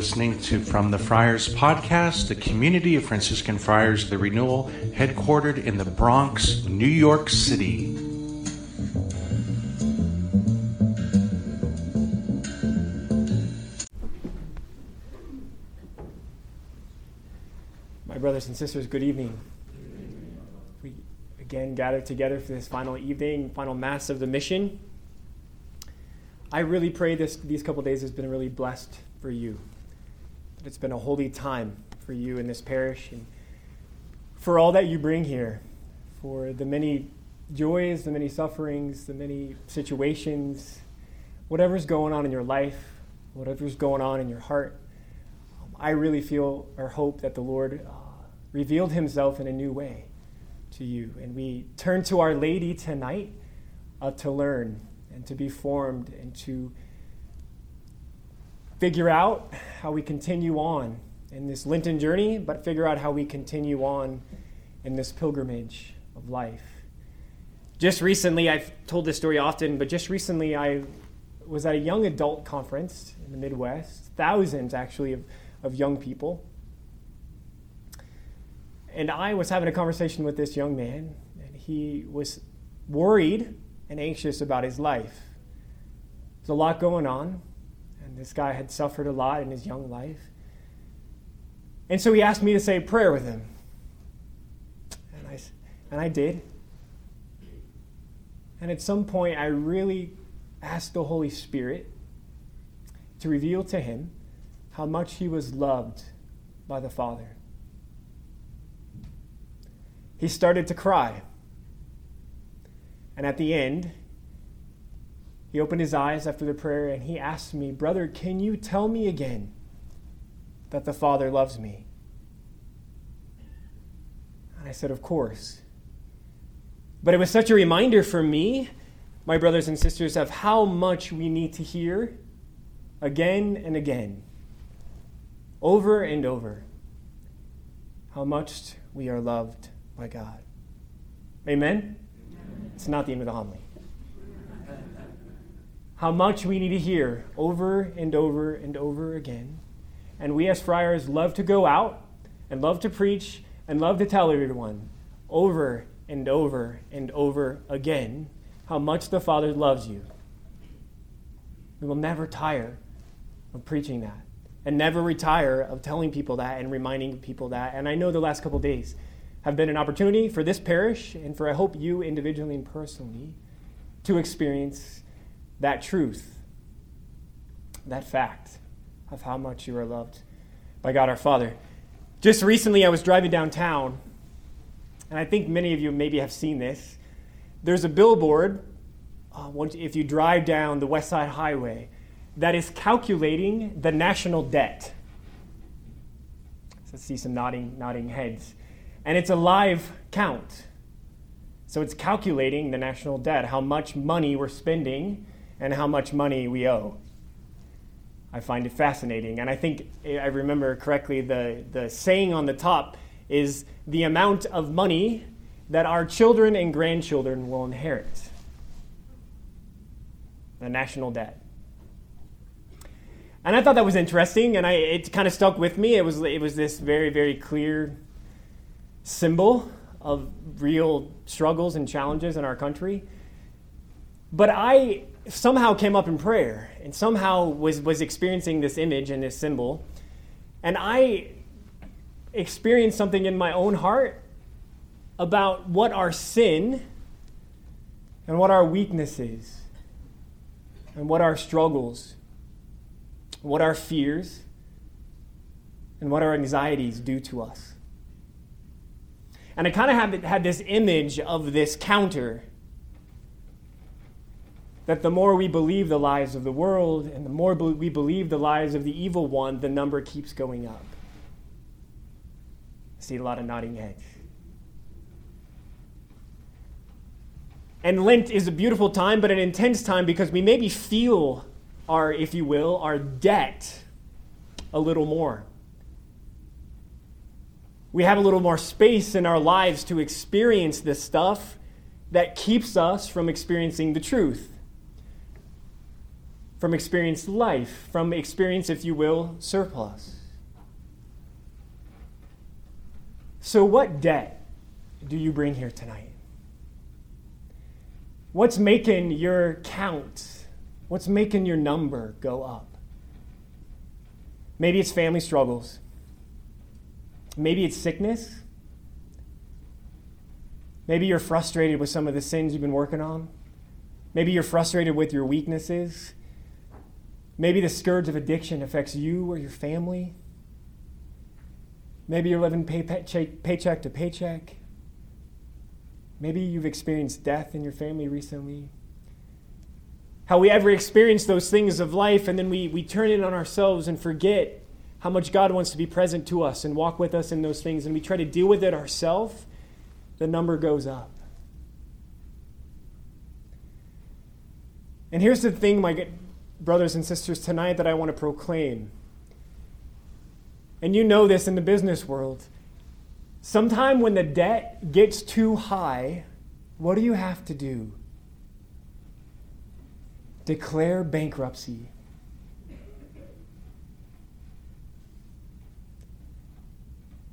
listening to From the Friars podcast, the community of Franciscan Friars the Renewal, headquartered in the Bronx, New York City. My brothers and sisters, good evening. We again gather together for this final evening, final Mass of the Mission. I really pray this these couple days has been really blessed for you. That it's been a holy time for you in this parish and for all that you bring here, for the many joys, the many sufferings, the many situations, whatever's going on in your life, whatever's going on in your heart. I really feel or hope that the Lord uh, revealed himself in a new way to you. And we turn to Our Lady tonight uh, to learn and to be formed and to figure out how we continue on in this Lenten journey, but figure out how we continue on in this pilgrimage of life. Just recently, I've told this story often, but just recently I was at a young adult conference in the Midwest, thousands actually of, of young people. And I was having a conversation with this young man, and he was worried and anxious about his life. There's a lot going on, and this guy had suffered a lot in his young life. And so he asked me to say a prayer with him. And I, and I did. And at some point, I really asked the Holy Spirit to reveal to him how much he was loved by the Father. He started to cry. And at the end, he opened his eyes after the prayer and he asked me, Brother, can you tell me again that the Father loves me? And I said, Of course. But it was such a reminder for me, my brothers and sisters, of how much we need to hear again and again, over and over, how much we are loved by God. Amen? Amen? It's not the end of the homily. How much we need to hear over and over and over again. And we as friars love to go out and love to preach and love to tell everyone over and over and over again how much the Father loves you. We will never tire of preaching that and never retire of telling people that and reminding people that. And I know the last couple days have been an opportunity for this parish and for I hope you individually and personally to experience that truth, that fact of how much you are loved by God our Father. Just recently, I was driving downtown, and I think many of you maybe have seen this. There's a billboard, uh, if you drive down the West Side Highway, that is calculating the national debt. So let's see some nodding, nodding heads. And it's a live count. So it's calculating the national debt, how much money we're spending and how much money we owe. I find it fascinating. And I think eh, I remember correctly the, the saying on the top is the amount of money that our children and grandchildren will inherit. The national debt. And I thought that was interesting, and I, it kind of stuck with me. It was, it was this very, very clear symbol of real struggles and challenges in our country. But I somehow came up in prayer and somehow was, was experiencing this image and this symbol. And I experienced something in my own heart about what our sin and what our weakness is, and what our struggles, what our fears, and what our anxieties do to us. And I kind of had, had this image of this counter that the more we believe the lies of the world and the more we believe the lies of the evil one, the number keeps going up. I see a lot of nodding heads. And Lent is a beautiful time, but an intense time because we maybe feel our, if you will, our debt a little more. We have a little more space in our lives to experience this stuff that keeps us from experiencing the truth. From experienced life, from experience, if you will, surplus. So, what debt do you bring here tonight? What's making your count, what's making your number go up? Maybe it's family struggles. Maybe it's sickness. Maybe you're frustrated with some of the sins you've been working on. Maybe you're frustrated with your weaknesses. Maybe the scourge of addiction affects you or your family. Maybe you're living pay, pay, paycheck to paycheck. Maybe you've experienced death in your family recently. How we ever experience those things of life and then we, we turn it on ourselves and forget how much God wants to be present to us and walk with us in those things, and we try to deal with it ourselves, the number goes up. And here's the thing, my brothers and sisters, tonight that I want to proclaim. And you know this in the business world. Sometime when the debt gets too high, what do you have to do? Declare bankruptcy.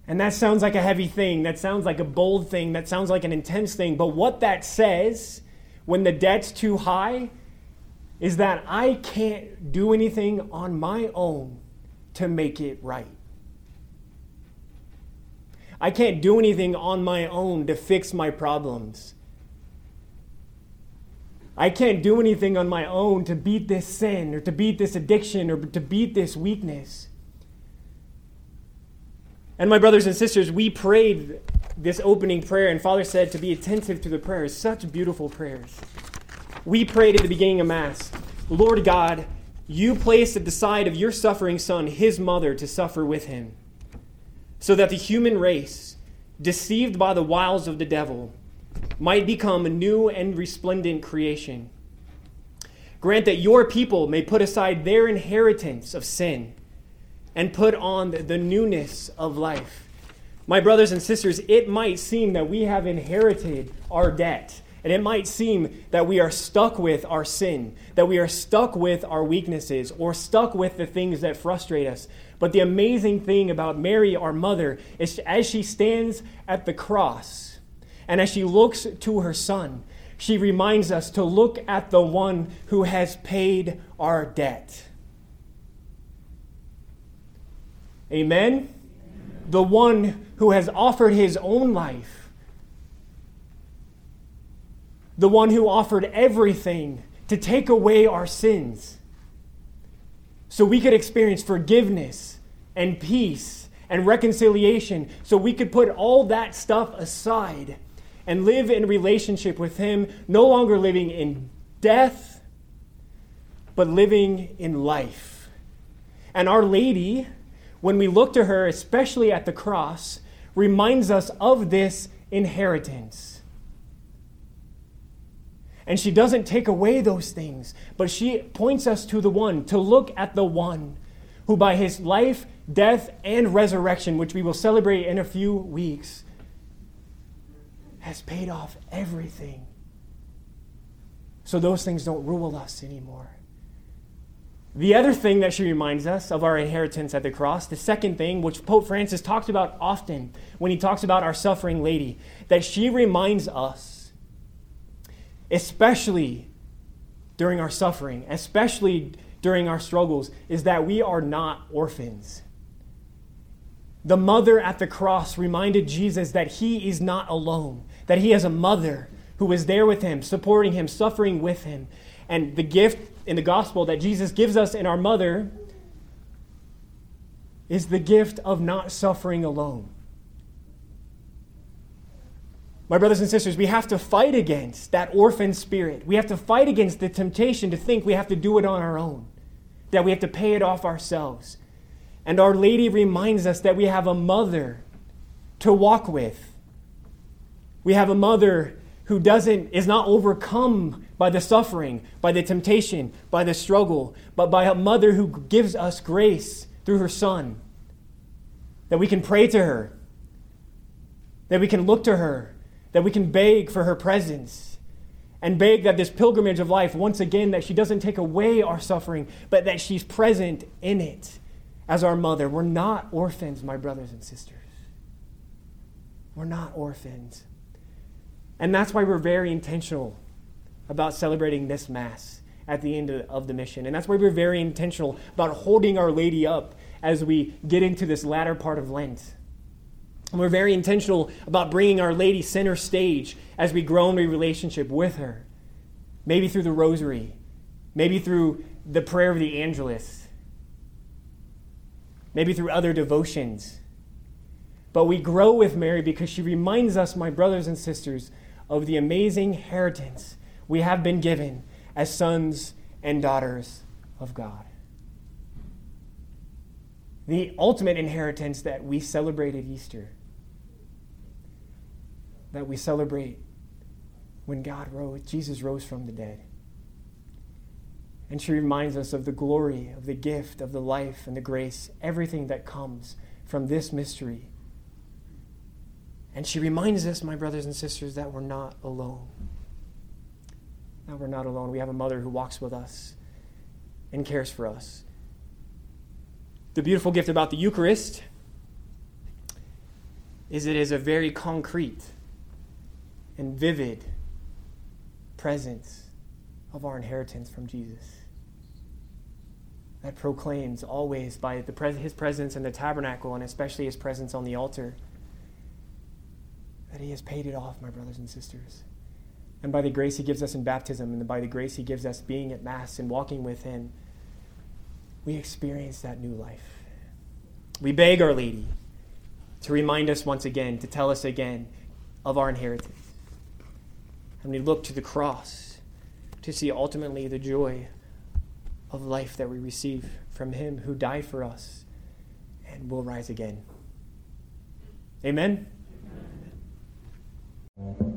And that sounds like a heavy thing. That sounds like a bold thing. That sounds like an intense thing. But what that says when the debt's too high is that I can't do anything on my own to make it right. I can't do anything on my own to fix my problems. I can't do anything on my own to beat this sin or to beat this addiction or to beat this weakness. And my brothers and sisters, we prayed this opening prayer, and Father said to be attentive to the prayers. Such beautiful prayers. We prayed at the beginning of Mass Lord God, you placed at the side of your suffering Son his mother to suffer with him, so that the human race, deceived by the wiles of the devil, might become a new and resplendent creation. Grant that your people may put aside their inheritance of sin and put on the newness of life. My brothers and sisters, it might seem that we have inherited our debt. And it might seem that we are stuck with our sin, that we are stuck with our weaknesses, or stuck with the things that frustrate us. But the amazing thing about Mary, our mother, is as she stands at the cross and as she looks to her son, she reminds us to look at the one who has paid our debt. Amen? The one who has offered his own life. The one who offered everything to take away our sins. So we could experience forgiveness and peace and reconciliation. So we could put all that stuff aside and live in relationship with Him, no longer living in death, but living in life. And Our Lady when we look to her, especially at the cross, reminds us of this inheritance. And she doesn't take away those things, but she points us to the one, to look at the one who, by his life, death, and resurrection, which we will celebrate in a few weeks, has paid off everything. So those things don't rule us anymore. The other thing that she reminds us of our inheritance at the cross, the second thing, which Pope Francis talks about often when he talks about our suffering lady, that she reminds us, especially during our suffering, especially during our struggles, is that we are not orphans. The mother at the cross reminded Jesus that he is not alone, that he has a mother who is there with him, supporting him, suffering with him. And the gift in the gospel that Jesus gives us in our mother is the gift of not suffering alone. My brothers and sisters, we have to fight against that orphan spirit. We have to fight against the temptation to think we have to do it on our own, that we have to pay it off ourselves. And Our Lady reminds us that we have a mother to walk with. We have a mother who doesn't is not overcome by the suffering, by the temptation, by the struggle, but by a mother who gives us grace through her son. That we can pray to her, that we can look to her, that we can beg for her presence, and beg that this pilgrimage of life, once again, that she doesn't take away our suffering, but that she's present in it as our mother. We're not orphans, my brothers and sisters. We're not orphans. And that's why we're very intentional about celebrating this Mass at the end of the mission. And that's why we're very intentional about holding Our Lady up as we get into this latter part of Lent. We're very intentional about bringing Our Lady center stage as we grow in a relationship with her. Maybe through the rosary, maybe through the prayer of the Angelus, maybe through other devotions. But we grow with Mary because she reminds us, my brothers and sisters, of the amazing inheritance we have been given as sons and daughters of God. The ultimate inheritance that we celebrate at Easter, that we celebrate when God rose, Jesus rose from the dead. And she reminds us of the glory, of the gift, of the life and the grace, everything that comes from this mystery. And she reminds us, my brothers and sisters, that we're not alone. Now we're not alone. We have a mother who walks with us and cares for us. The beautiful gift about the Eucharist is it is a very concrete and vivid presence of our inheritance from Jesus that proclaims always by pres- his presence in the tabernacle and especially his presence on the altar that he has paid it off, my brothers and sisters and by the grace he gives us in baptism, and by the grace he gives us being at Mass and walking with him, we experience that new life. We beg Our Lady to remind us once again, to tell us again of our inheritance. And we look to the cross to see ultimately the joy of life that we receive from him who died for us and will rise again. Amen. Amen.